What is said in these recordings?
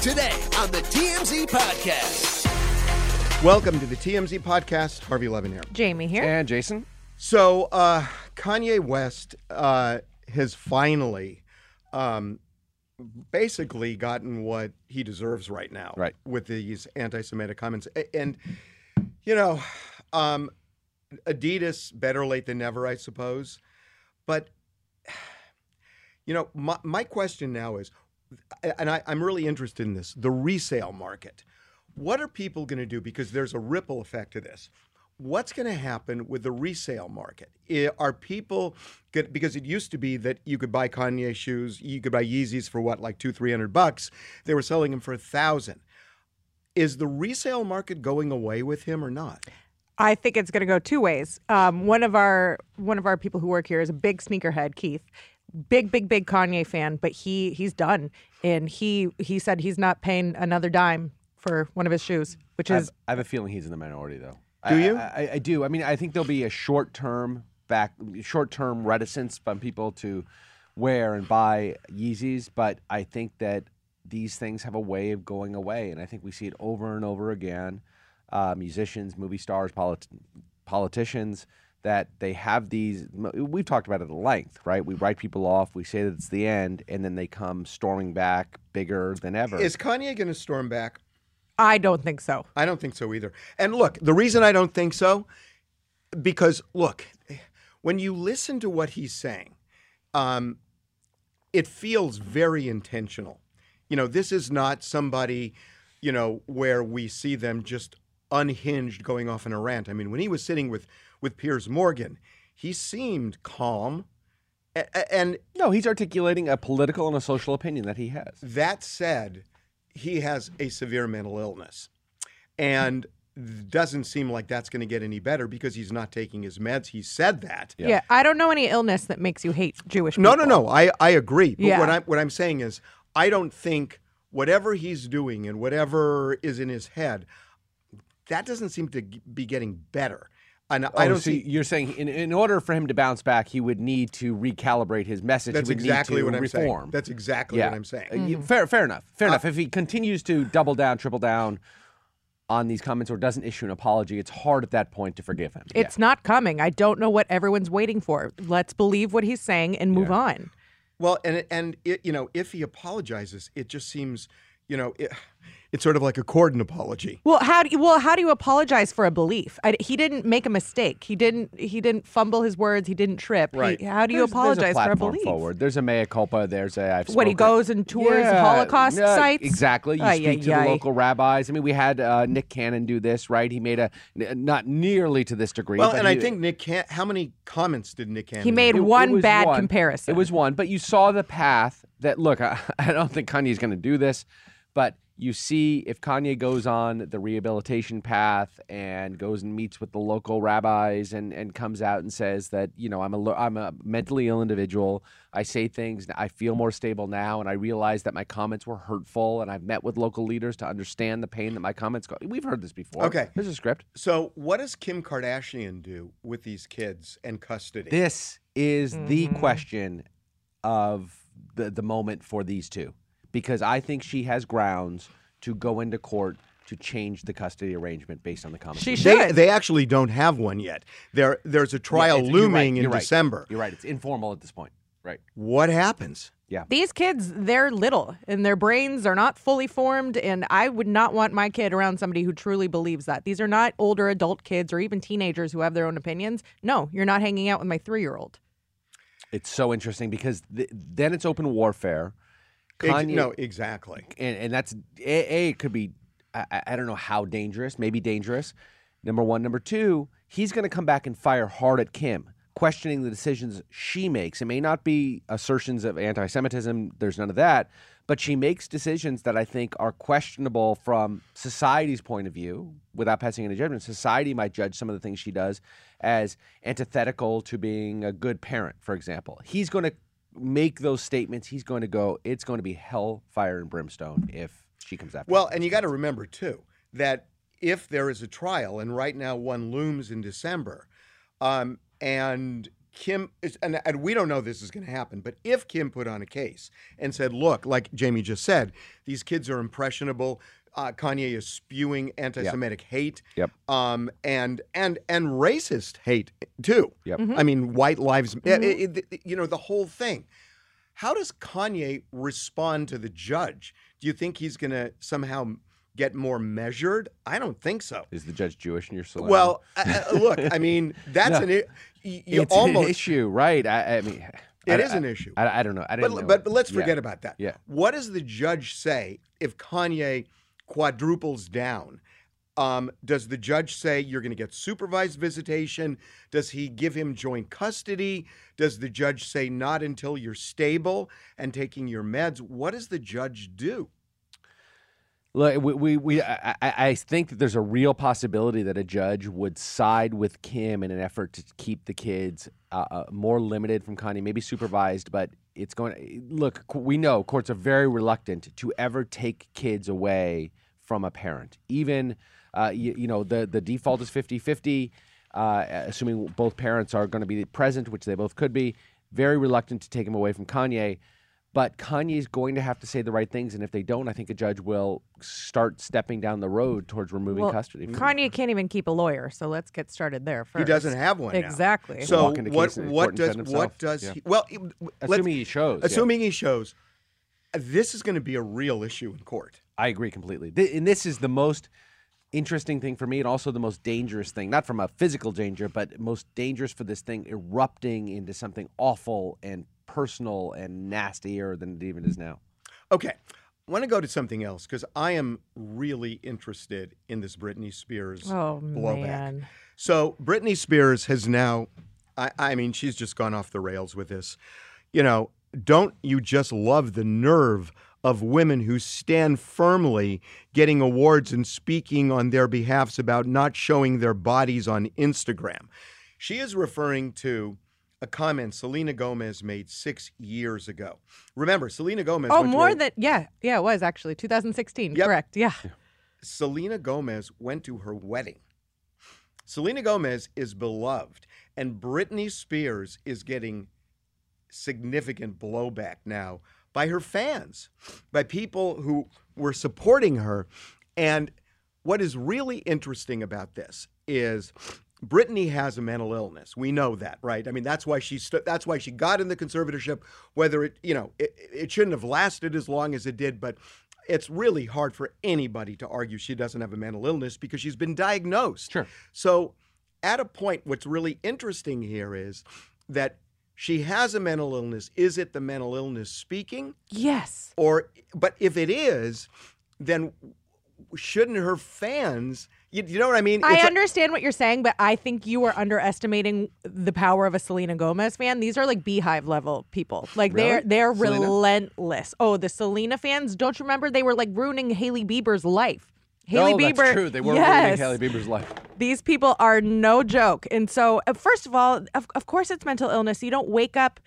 today on the TMZ Podcast. Welcome to the TMZ podcast. Harvey Levin here. Jaime here. And Jason? So, uh, Kanye West uh, has finally um, basically gotten what he deserves right now Right. with these anti Semitic comments. And, you know, um, Adidas, better late than never, I suppose. But, you know, my, my question now is, and I, I'm really interested in this the resale market. What are people going to do? Because there's a ripple effect to this. What's going to happen with the resale market? Are people? Because it used to be that you could buy Kanye shoes, you could buy Yeezys for what, like two, three hundred bucks. They were selling them for a thousand. Is the resale market going away with him or not? I think it's going to go two ways. Um, one of our one of our people who work here is a big sneakerhead, Keith. Big, big, big Kanye fan, but he he's done, and he he said he's not paying another dime for one of his shoes, which I is have, I have a feeling he's in the minority, though. Do I- you? I, I, I do. I mean, I think there'll be a short term back, short term reticence from people to wear and buy Yeezys, but I think that these things have a way of going away, and I think we see it over and over again. Uh, musicians, movie stars, polit- politicians. That they have these, we've talked about it at length, right? We write people off, we say that it's the end, and then they come storming back bigger than ever. Is Kanye going to storm back? I don't think so. I don't think so either. And look, the reason I don't think so, because look, when you listen to what he's saying, um, it feels very intentional. You know, this is not somebody, you know, where we see them just unhinged going off in a rant. I mean, when he was sitting with with Piers Morgan, he seemed calm. A- a- And No, he's articulating a political and a social opinion that he has. that said, he has a severe mental illness and doesn't seem like that's going to get any better because he's not taking his meds. He said that. Yeah. I don't know any illness that makes you hate Jewish No, people. no, no. no. I, I agree. But Yeah. what I'm what I'm saying is I don't think whatever he's doing and whatever is in his head, that doesn't seem to be getting better. And I Oh, don't so see You're saying in, in order for him to bounce back, he would need to recalibrate his message. that's he would exactly need to what I'm saying. That's exactly yeah. what I'm saying. Uh, you- Fair, fair enough. Fair Uh, enough. If he continues to double down, triple down on these comments, or doesn't issue an apology, it's hard at that point to forgive him. It's not coming. I don't know what everyone's waiting for. Let's believe what he's saying and move on. Well, and and it, you know, if he apologizes, it just seems, you know, it, it's sort of like a cordon apology. Well, how do you, well how do you apologize for a belief? I, he didn't make a mistake. He didn't he didn't fumble his words. He didn't trip. He- Right. how do you There's- apologize there's a for a platform belief? Forward. There's a mea culpa. There's a I've When he goes and tours Yeah, Holocaust yeah, sites? Exactly. You Ay, speak ay, to ay. the local rabbis. I mean, we had uh, Nick Cannon do this, right? He made a n- not nearly to this degree. Well, but and I think Nick Can How many comments did Nick Cannon? He made make? It- it one bad one. comparison. It was one, but you saw the path that look, I, I don't think Kanye's going to do this, but you see if Kanye goes on the rehabilitation path and goes and meets with the local rabbis and, and comes out and says that, you know, I'm a lo- I'm a mentally ill individual. I say things, I feel more stable now and I realize that my comments were hurtful and I've met with local leaders to understand the pain that my comments go. We've heard this before. Okay. There's a script. So, what does Kim Kardashian do with these kids and custody? This is the Mm-hmm. question of the, the moment for these two because I think she has grounds to go into court to change the custody arrangement based on the comments. She she should. they, they actually don't have one yet. There, there's a trial looming in December. You're right. It's informal at this point. Right. What happens? Yeah. These kids, they're little and their brains are not fully formed. And I would not want my kid around somebody who truly believes that. These are not older adult kids or even teenagers who have their own opinions. No, you're not hanging out with my three year old. It's so interesting because th- then it's open warfare. Kanye, no, exactly. and, and that's a, a it could be I, I- I don't know how dangerous maybe dangerous. Number one. Number two he's going to come back and fire hard at kim questioning the decisions she makes. It may not be assertions of anti-semitism there's none of that but she makes decisions that i think are questionable from society's point of view without passing any judgment. Society might judge some of the things she does as antithetical to being a good parent for example. He's going to make those statements, he's going to go, it's going to be hell, fire, and brimstone if she comes after Well, him. and you got to remember too that if there is a trial, and right now one looms in December, um, and Kim is, and, and we don't know this is going to happen, but if Kim put on a case and said, look, like Jaime just said, these kids are impressionable. Uh, Kanye is spewing anti-Semitic hate, Yep. um, and and and racist hate too. Yep. I mean, white lives, it- it- it- you know, the whole thing. How does Kanye respond to the judge? Do you think he's going to somehow get more measured? I don't think so. Is the judge Jewish in your saloon? Well, uh, uh, look, I mean, that's No. an i- y- you it's almost an issue, right? I, I mean, It I, is an issue. I, I don't know. I didn't but, know. but but let's Yeah. forget about that. Yeah. What does the judge say if Kanye quadruples down? Um, does the judge say you're going to get supervised visitation? Does he give him joint custody? Does the judge say not until you're stable and taking your meds? What does the judge do? Look, we, we, we I, I think that there's a real possibility that a judge would side with Kim in an effort to keep the kids uh, uh, more limited from Kanye, maybe supervised, but it's going. Look, we know courts are very reluctant to ever take kids away from a parent. Even, uh, you, you know, the the default is 50-50, uh, assuming both parents are going to be present, which they both could be. Very reluctant to take him away from Kanye. But Kanye's going to have to say the right things, and if they don't, I think a judge will start stepping down the road towards removing Well, custody. from him. Kanye can't even keep a lawyer, so let's get started there first. He doesn't have one now. Exactly. So what case in court what does what does Yeah. he? Well, assuming he shows. yeah. assuming he shows, this is going to be a real issue in court. I agree completely. Th- and this is the most interesting thing for me, and also the most dangerous thing, not from a physical danger, but most dangerous for this thing erupting into something awful and personal and nastier than it even is now. Okay. I want to go to something else because I am really interested in this Britney Spears Oh blowback. man. So Britney Spears has now, I, I mean, she's just gone off the rails with this. You know, don't you just love the nerve of women who stand firmly getting awards and speaking on their behalfs about not showing their bodies on Instagram? She is referring to a comment Selena Gomez made six years ago. Remember, Selena Gomez. Oh, more a- than yeah, yeah, it was actually 2016. Yep. Correct. Yeah. Selena Gomez went to her wedding. Selena Gomez is beloved, and Britney Spears is getting significant blowback now by her fans, by people who were supporting her. And what is really interesting about this is Britney has a mental illness. We know that, right? I mean, that's why she st- that's why she got in the conservatorship. Whether it, you know, it, it shouldn't have lasted as long as it did, but it's really hard for anybody to argue she doesn't have a mental illness because she's been diagnosed. Sure. So, at a point, what's really interesting here is that she has a mental illness. Is it the mental illness speaking? Yes. or but if it is then shouldn't her fans you, you know what i mean I It's a- understand what you're saying, but I think you are underestimating the power of a Selena Gomez fan. These are like beehive level people. Like they're they're Selena? relentless. Oh, the Selena fans, don't you remember they were like ruining Hailey Bieber's life? Hailey Bieber. that's true. They were yes. ruining Hailey Bieber's life. These people are no joke. And so, uh, first of all, of, of course, it's mental illness. You don't wake up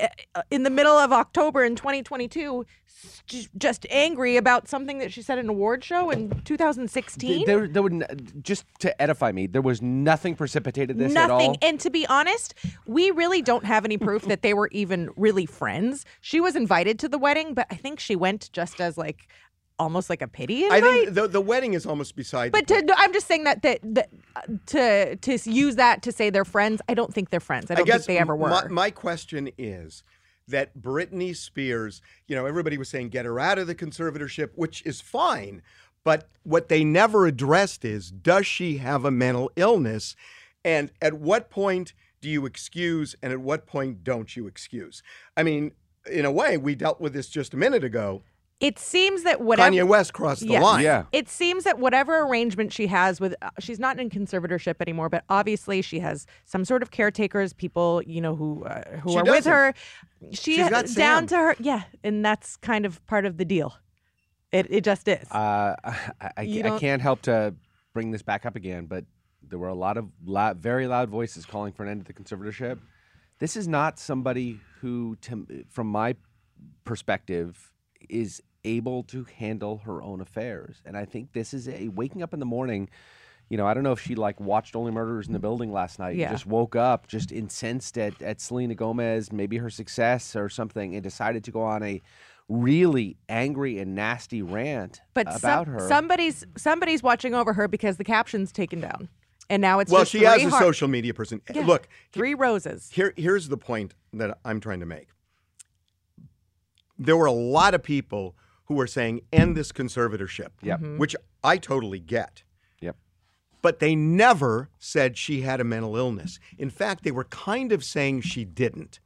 uh, in the middle of October in 2022 just- angry about something that she said in an award show in 2016. There, there just to edify me. There was nothing precipitated this at all. And to be honest, we really don't have any proof that they were even really friends. She was invited to the wedding, but I think she went just as like almost like a pity invite. i think the, the wedding is almost beside but to. I'm just saying that that, that uh, to to use that to say they're friends, I don't think they're friends. I don't guess think they ever were. my, my question is that Britney Spears, you know, everybody was saying get her out of the conservatorship, which is fine. But what they never addressed is does she have a mental illness? And at what point do you excuse and at what point don't you excuse? I mean, in a way, we dealt with this just a minute ago. It seems that whatever Kanye West crossed the Yes. line. Yeah. It seems that whatever arrangement she has with, uh, she's not in conservatorship anymore, but obviously she has some sort of caretakers, people you know who uh, who She are with doesn't. her. She She's got down Sam. to her, yeah, and that's kind of part of the deal. It it just is. Uh, I, I, I can't help to bring this back up again, but there were a lot of loud, very loud voices calling for an end to the conservatorship. This is not somebody who, to, from my perspective, is able to handle her own affairs. And I think this is a waking up in the morning. you know, I don't know if she like watched Only Murders in the Building last night Yeah. and just woke up just incensed at, at Selena Gomez, maybe her success or something, and decided to go on a really angry and nasty rant But about some, her. somebody's somebody's watching over her because the caption's taken down, and now it's well, just she has three a heart- social media person. Yeah. Look, three roses. here here's the point that I'm trying to make. There were a lot of people who are saying end this conservatorship, Yep. Mm-hmm. which I totally get. Yep. But they never said she had a mental illness. In fact, they were kind of saying she didn't.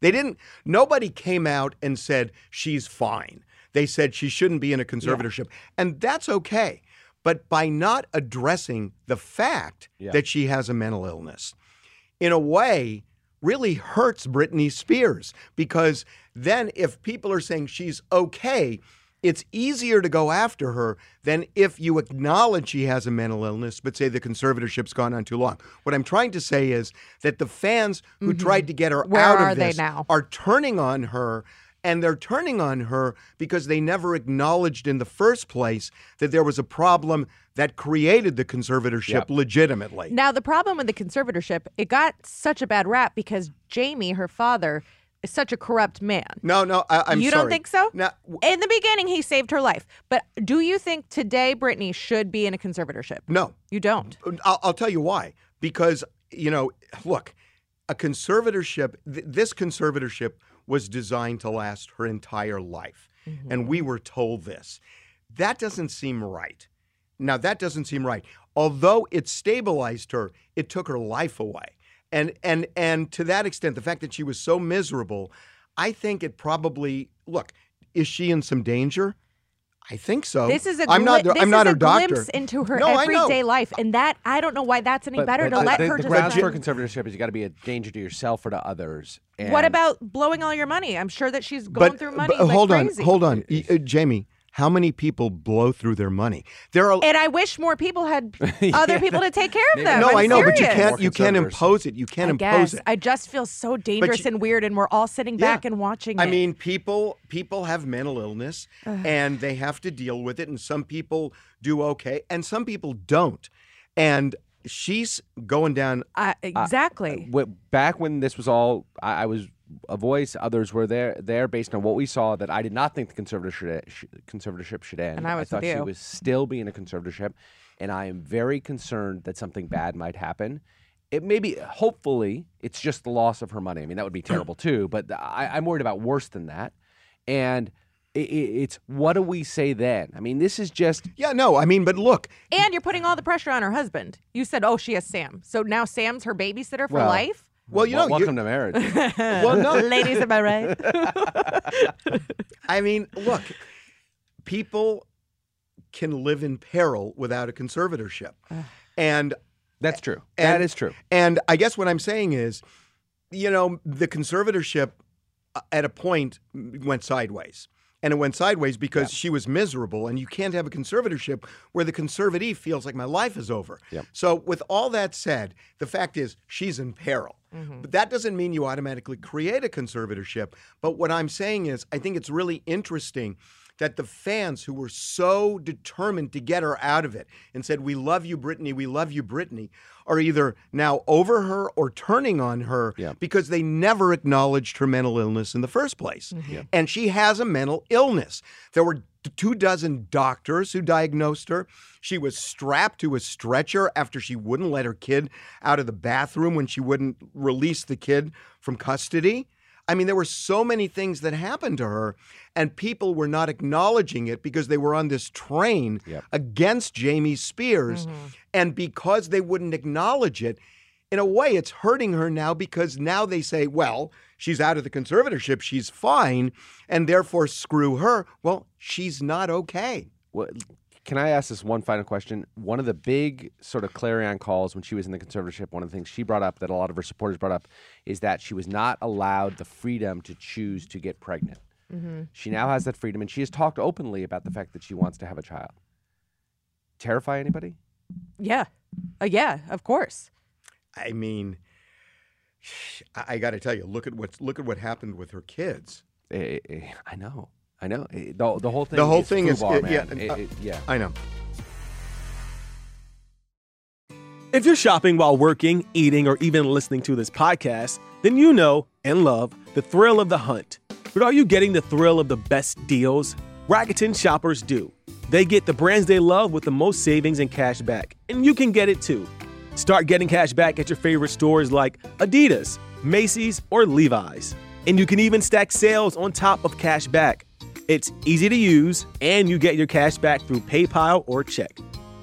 They didn't nobody came out and said she's fine. They said she shouldn't be in a conservatorship. And that's okay. But by not addressing the fact Yeah. that she has a mental illness, in a way, really hurts Britney Spears because then if people are saying she's okay, it's easier to go after her than if you acknowledge she has a mental illness, but say the conservatorship's gone on too long. What I'm trying to say is that the fans who tried to get her Mm-hmm. Where out are of they this now? are turning on her. And they're turning on her because they never acknowledged in the first place that there was a problem that created the conservatorship Yep. legitimately. Now the problem with the conservatorship, it got such a bad rap because Jamie, her father, is such a corrupt man. No, no, I, I'm you sorry. don't think so? Now, w- In the beginning, he saved her life. But do you think today Britney should be in a conservatorship? no. You don't. Uh, I'll, I'll tell you why. Because, you know, look, a conservatorship, th- this conservatorship was designed to last her entire life. Mm-hmm. And we were told this. That doesn't seem right. Now, that doesn't seem right. Although it stabilized her, it took her life away. And and and to that extent, the fact that she was so miserable, I think it probably look, is she in some danger? I think so. This is a I'm not gli- I'm not is her a doctor. glimpse into her No, everyday life, and that I don't know why that's any But- better but to the- let the, her the just. grounds for a conservatorship is you got to be a danger to yourself or to others. What about blowing all your money? I'm sure that she's going but, through money but like hold crazy. on, hold on, Y- uh, Jaime. How many people blow through their money? There are. And I wish more people had other people to take care of Maybe them. no, I'm I know, but you can't. You can't impose it. You can't I impose guess. it. I just feel so dangerous you- and weird, and we're all sitting Yeah. back and watching I it. mean, people people have mental illness and they have to deal with it, and some people do okay, and some people don't. And she's going down. I, exactly. Wh- back when this was all, I, I was a voice. Others were there, there based on what we saw. That I did not think the conservatorship sh- conservatorship should end. And I was thought with she was still being a conservatorship, and I am very concerned that something bad might happen. It may be, hopefully, it's just the loss of her money. I mean, that would be hmm. terrible too. But I, I'm worried about worse than that. And i i it's what do we say then? I mean, this is just Yeah, no, I mean, but look, and you're putting all the pressure on her husband. You said, "Oh, she has Sam." So now Sam's her babysitter for Well, life. Well, you wel- know, welcome to marriage. well, no, Ladies, am I right? I mean, look, people can live in peril without a conservatorship, and That's true. And- that is true. And I guess what I'm saying is, you know, the conservatorship uh, at a point went sideways. And it went sideways because she was miserable, and you can't have a conservatorship where the conservatee feels like my life is over. So, with all that said, the fact is she's in peril. Mm-hmm. But that doesn't mean you automatically create a conservatorship. But what I'm saying is, I think it's really interesting that the fans who were so determined to get her out of it and said, We love you, Britney, we love you, Britney, are either now over her or turning on her Yeah. because they never acknowledged her mental illness in the first place. Mm-hmm. And she has a mental illness. There were two dozen doctors who diagnosed her. She was strapped to a stretcher after she wouldn't let her kid out of the bathroom when she wouldn't release the kid from custody. I mean, there were so many things that happened to her, and people were not acknowledging it because they were on this train Yep. against Jamie Spears. Mm-hmm. And because they wouldn't acknowledge it, in a way, it's hurting her now because now they say, well, she's out of the conservatorship, she's fine, and therefore screw her. Well, she's not okay. What, can I ask this one final question? One of the big sort of clarion calls when she was in the conservatorship, one of the things she brought up that a lot of her supporters brought up is that she was not allowed the freedom to choose to get pregnant. She now has that freedom, and she has talked openly about the fact that she wants to have a child. Terrify anybody? yeah, uh, yeah, of course. I mean, I, I got to tell you, look at what's look at what happened with her kids. Eh, eh, I know, I know. The, the whole thing. The whole is thing is- FUBAR, yeah, It- it- yeah. I know. If you're shopping while working, eating, or even listening to this podcast, then you know and love the thrill of the hunt. But are you getting the thrill of the best deals? Rakuten shoppers do. They get the brands they love with the most savings and cash back, and you can get it too. Start getting cash back at your favorite stores like Adidas, Macy's, or Levi's. And you can even stack sales on top of cash back. It's easy to use, and you get your cash back through PayPal or check.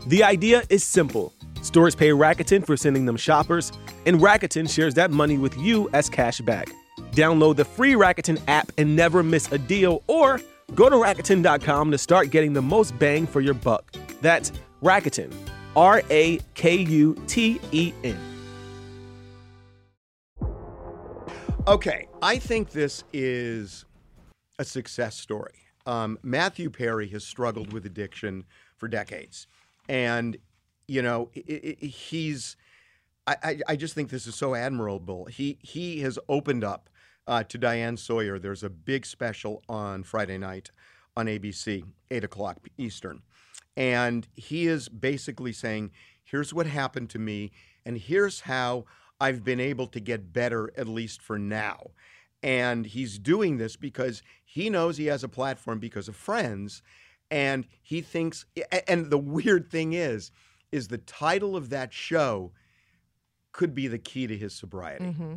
The idea is simple. Stores pay Rakuten for sending them shoppers, and Rakuten shares that money with you as cash back. Download the free Rakuten app and never miss a deal, or go to Rakuten.com to start getting the most bang for your buck. That's Rakuten, R A K U T E N. Okay, I think this is a success story. Um, Matthew Perry has struggled with addiction for decades, and you know i i he's. I, I, just think this is so admirable. He he has opened up uh, to Diane Sawyer. There's a big special on Friday night on ABC, eight o'clock Eastern, and he is basically saying, "Here's what happened to me, and here's how I've been able to get better, at least for now." And he's doing this because he knows he has a platform because of friends, and he thinks. And the weird thing is, is the title of that show could be the key to his sobriety. Mm-hmm.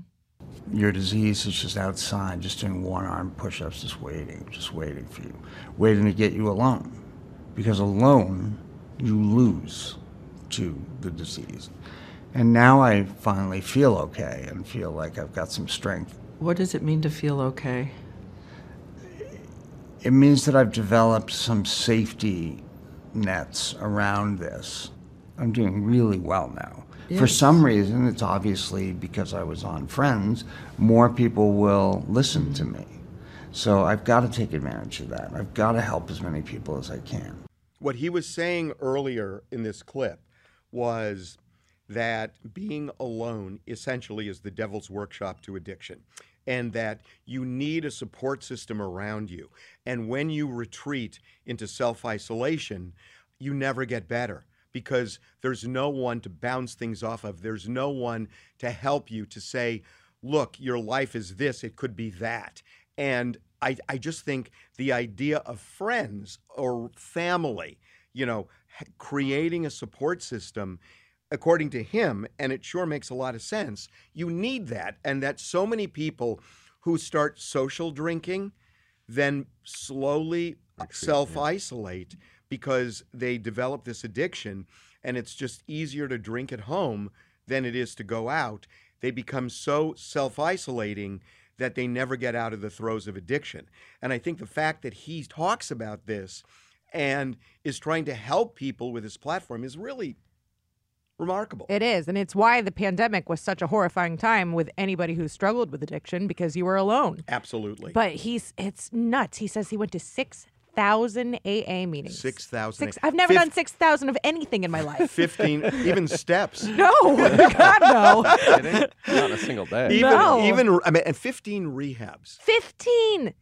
Your disease is just outside, just doing one arm push ups, just waiting, just waiting for you, waiting to get you alone. Because alone, you lose to the disease. And now I finally feel okay and feel like I've got some strength. What does it mean to feel okay? It means that I've developed some safety nets around this. I'm doing really well now. For some reason, it's obviously because I was on Friends, more people will listen to me. So I've got to take advantage of that. I've got to help as many people as I can. What he was saying earlier in this clip was that being alone essentially is the devil's workshop to addiction, and that you need a support system around you. And when you retreat into self isolation, you never get better because there's no one to bounce things off of. There's no one to help you to say, look, your life is this, it could be that. And I, I just think the idea of friends or family, you know, creating a support system, according to him, and it sure makes a lot of sense, you need that. And that so many people who start social drinking then slowly self isolate because they develop this addiction and it's just easier to drink at home than it is to go out. They become so self isolating that they never get out of the throes of addiction. And I think the fact that he talks about this and is trying to help people with his platform is really remarkable. It is, and it's why the pandemic was such a horrifying time with anybody who struggled with addiction because you were alone. Absolutely. But he's it's nuts. He says he went to six thousand AA meetings. 6,000 Six. I've never Fif- done six thousand of anything in my life. 15 even steps. no, God no. Not a single day. Even No. even I mean and 15 rehabs. Fifteen.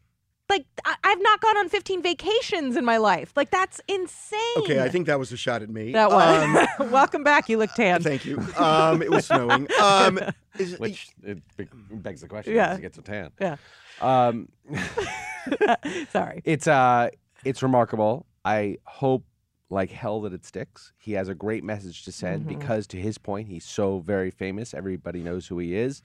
Like I- I've not gone on fifteen vacations in my life. Like that's insane. Okay, I think that was a shot at me. that Um, was. Welcome back. You look tan. Thank you. Um, it was snowing. Um, is, Which it be- begs the question: Yeah. Does he get so tan? Yeah. Um, Sorry. it's uh, it's remarkable. I hope like hell that it sticks. He has a great message to send Mm-hmm. because, to his point, he's so very famous. Everybody knows who he is,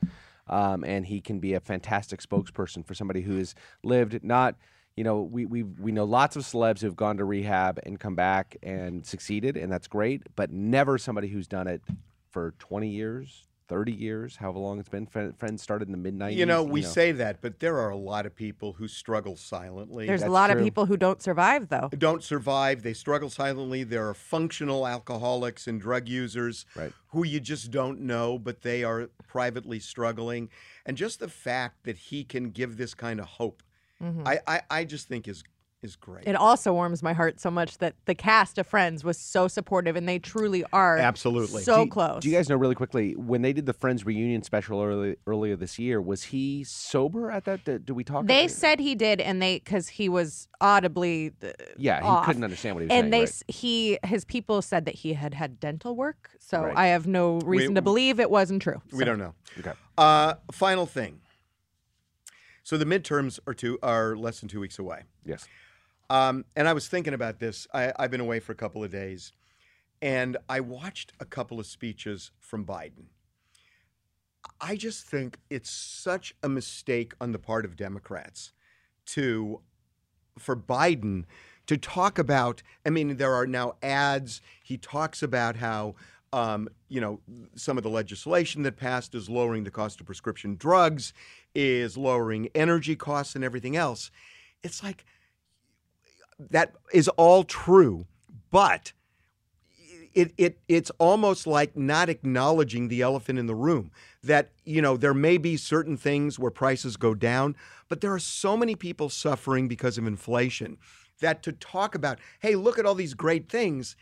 um, and he can be a fantastic spokesperson for somebody who has lived not. You know, we we we know lots of celebs who've gone to rehab and come back and succeeded, and that's great. But never somebody who's done it for 20 years, 30 years, however long it's been. Friends started in the mid 90s. you know, we say that, but there are a lot of people who struggle silently. There's a That's lot of people who don't survive though. don't survive. They struggle silently. There are functional alcoholics and drug users Right. who you just don't know, but they are privately struggling. And just the fact that he can give this kind of hope, Mm-hmm. I, I, I just think is is great. It also warms my heart so much that the cast of Friends was so supportive, and they truly are Absolutely. so do, close. Do you guys know really quickly when they did the Friends reunion special early, earlier this year? Was he sober at that? Did, did we talk? About it? They about said he did, and they because he was audibly uh, Yeah, he off. couldn't understand what he was and saying. And they right. he his people said that he had had dental work, so Right. I have no reason to believe it wasn't true. we So- don't know. Okay. Uh, final thing. So the midterms are two are less than two weeks away. Yes. Um, and I was thinking about this. I, I've been away for a couple of days, and I watched a couple of speeches from Biden. I just think it's such a mistake on the part of Democrats to, for Biden to talk about. I mean, there are now ads. He talks about how. Um, you know, some of the legislation that passed is lowering the cost of prescription drugs, is lowering energy costs and everything else. It's like, that is all true, but it, it it's almost like not acknowledging the elephant in the room that you know there may be certain things where prices go down but there are so many people suffering because of inflation that to talk about hey look at all these great things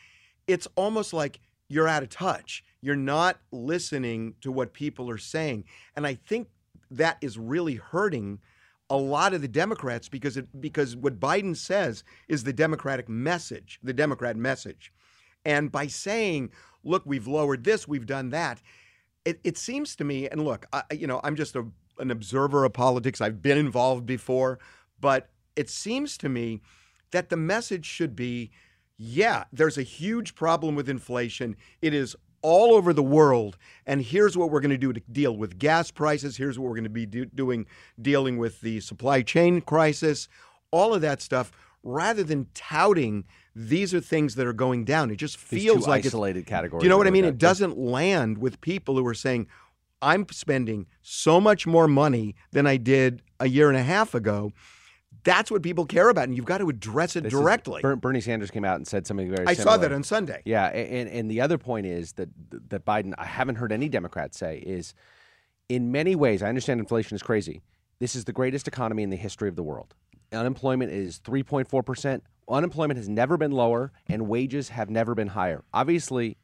it's almost like you're out of touch. You're not listening to what people are saying. And i think that is really hurting a lot of the Democrats because it because what Biden says is the Democratic message, the Democrat message. And by saying, look, we've lowered this, we've done that, it, it seems to me, and look, I, you know, I'm just a, an observer of politics. I've been involved before, but it seems to me that the message should be yeah, there's a huge problem with inflation. It is all over the world, and here's what we're going to do to deal with gas prices. Here's what we're going to be do- doing dealing with the supply chain crisis, all of that stuff. Rather than touting these are things that are going down, it just feels like isolated categories. do you know what I mean? It doesn't land with people who are saying, I'm spending so much more money than I did a year and a half ago. That's what people care about, and you've got to address it This directly. Ber- Bernie Sanders came out and said something very. I saw that on Sunday. Yeah, and and the other point is that that Biden, I haven't heard any Democrats say is, in many ways, I understand inflation is crazy. This is the greatest economy in the history of the world. Unemployment is 3.4 percent. Unemployment has never been lower, and wages have never been higher. Obviously,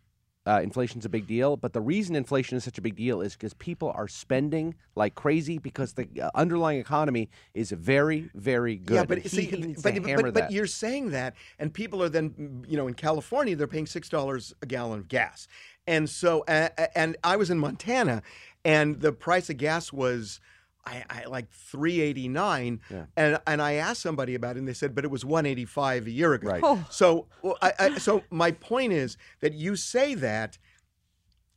uh, inflation's a big deal, but the reason inflation is such a big deal is because people are spending like crazy because the uh, underlying economy is very, very good. Yeah, but and see, needs but, but, but, you're saying that, and people are then, you know, in California, they're paying six dollars a gallon of gas, and so, uh, and I was in Montana, and the price of gas was. I, I like 389 Yeah. and and I asked somebody about it and they said but it was 185 a year ago. Right. Oh. So well, I, I, so my point is that you say that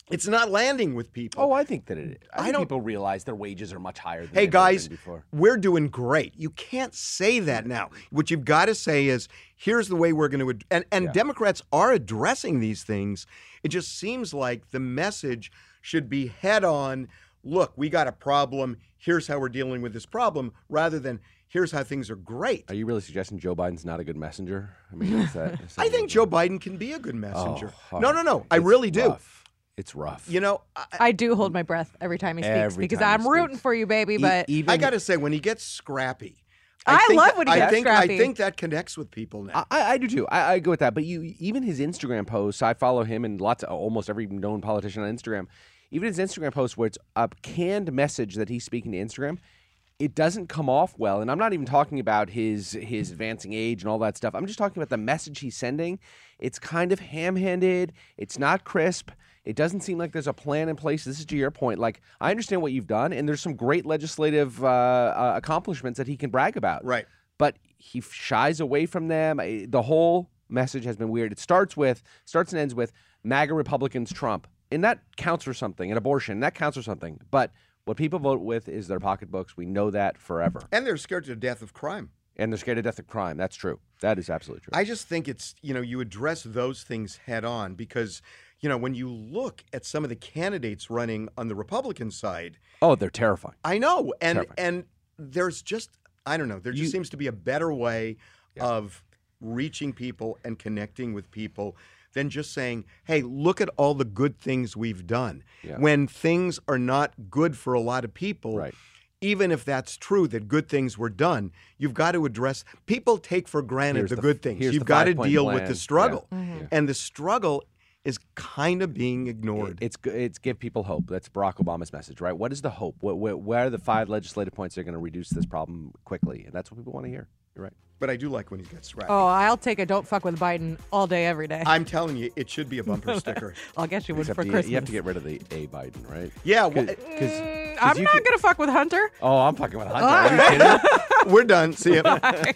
it's not landing with people. Oh, I think that it. I, I don't- people realize their wages are much higher. than hey guys, been before. we're doing great. You can't say that now. What you've got to say is, here's the way we're going to. Ad- and and Yeah. Democrats are addressing these things. It just seems like the message should be head on. Look, we got a problem. Here's how we're dealing with this problem, rather than here's how things are great. Are you really suggesting Joe Biden's not a good messenger? I mean, is that, is that I think Joe Biden can be a good messenger. Oh, no, no, no. I really do. rough. It's rough. You know, I, I do hold my breath every time he speaks Every because time I'm rooting for you, baby. E- But even I got to say, when he gets scrappy, I think love that- when he I gets think, scrappy. I think that connects with people now. I, I do too. I, I go with that. But you, even his Instagram posts, I follow him and lots of almost every known politician on Instagram. Even his Instagram posts where it's a canned message that he's speaking to Instagram, it doesn't come off well. And I'm not even talking about his his advancing age and all that stuff. I'm just talking about the message he's sending. It's kind of ham-handed. It's not crisp. It doesn't seem like there's a plan in place. This is to your point. Like I understand what you've done, and there's some great legislative uh, uh, accomplishments that he can brag about right. but he shies away from them. The whole message has been weird. It starts with starts and ends with MAGA Republicans Trump, and that counts for something. And abortion that counts for something. But what people vote with is their pocketbooks. We know that forever, And they're scared to death of crime. and they're scared to death of crime. That's true. That is absolutely true. I just think it's, you know, you address those things head on because, you know, when you look at some of the candidates running on the Republican side, oh, they're terrifying. I know. And Terrifying. and there's just I don't know, there just You- seems to be a better way Yeah. of reaching people and connecting with people than just saying, "Hey, look at all the good things we've done." Yeah. When things are not good for a lot of people, Right. even if that's true that good things were done, you've got to address. People take for granted the, the- good things. You've got to five-point deal with the struggle, Yeah. Mhm. and the struggle is kind of being ignored. It's it's give people hope. That's Barack Obama's message, right? What is the hope? What, what, what are the five legislative points that are going to reduce this problem quickly? And that's what people want to hear. You're right. But I do like when he gets right. Oh, I'll take a don't fuck with Biden all day, every day. I'm telling you, it should be a bumper sticker. I'll get you one Except for you, Christmas. you have to get rid of the A Biden, right? Yeah, well, Because mm, I'm not gonna fuck with Hunter. Oh, I'm fucking with Hunter. Are you kidding? we're done. See ya.